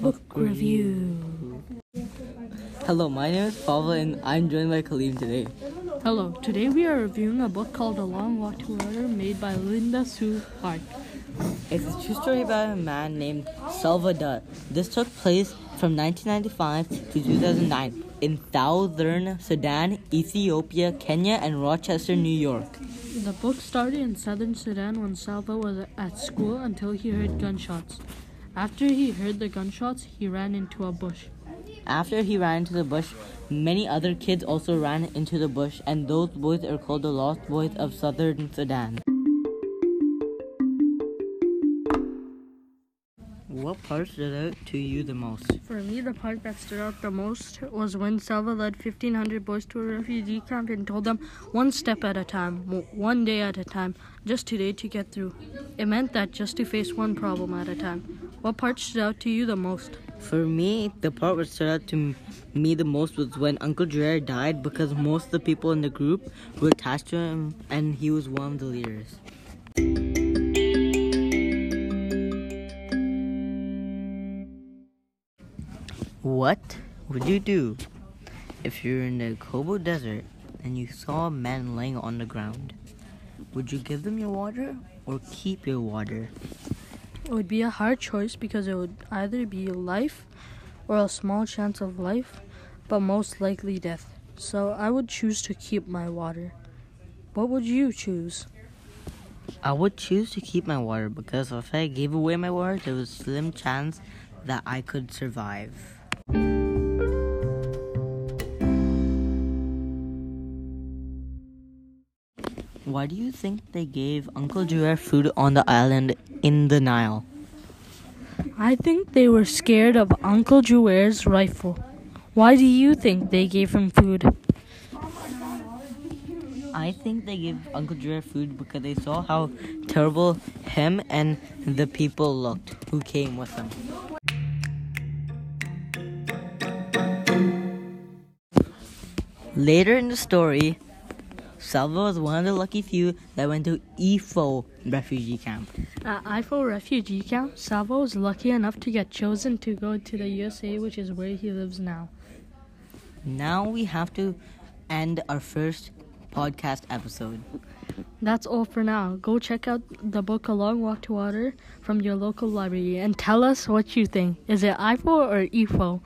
Book review. Hello, my name is Pavel and I'm joined by Kaleem today. Hello, today we are reviewing a book called A Long Walk to Water made by Linda Sue Park. It's a true story about a man named Salva Dut. This took place from 1995 to 2009 in southern Sudan, Ethiopia, Kenya, and Rochester, New York. The book started in southern Sudan when Salva was at school until he heard gunshots. After he heard the gunshots, he ran into a bush. After he ran into the bush, many other kids also ran into the bush, and those boys are called the Lost Boys of Southern Sudan. What part stood out to you the most? For me, the part that stood out the most was when Salva led 1,500 boys to a refugee camp and told them one step at a time, one day at a time, just today to get through. It meant that just to face one problem at a time. What part stood out to you the most? For me, the part that stood out to me the most was when Uncle Gerard died because most of the people in the group were attached to him and he was one of the leaders. What would you do if you're in the Kobo Desert and you saw a man laying on the ground? Would you give them your water or keep your water? It would be a hard choice because it would either be life or a small chance of life, but most likely death. So I would choose to keep my water. What would you choose? I would choose to keep my water because if I gave away my water, there was a slim chance that I could survive. Why do you think they gave Uncle Giraffe food on the island in the Nile? I think they were scared of Uncle Jewiir's rifle. Why do you think they gave him food? I think they gave Uncle Giraffe food because they saw how terrible him and the people looked who came with him. Later in the story, Salva was one of the lucky few that went to Ifo refugee camp. At Ifo refugee camp, Salva was lucky enough to get chosen to go to the USA, which is where he lives now. Now we have to end our first podcast episode. That's all for now. Go check out the book A Long Walk to Water from your local library and tell us what you think. Is it IFO or IFO?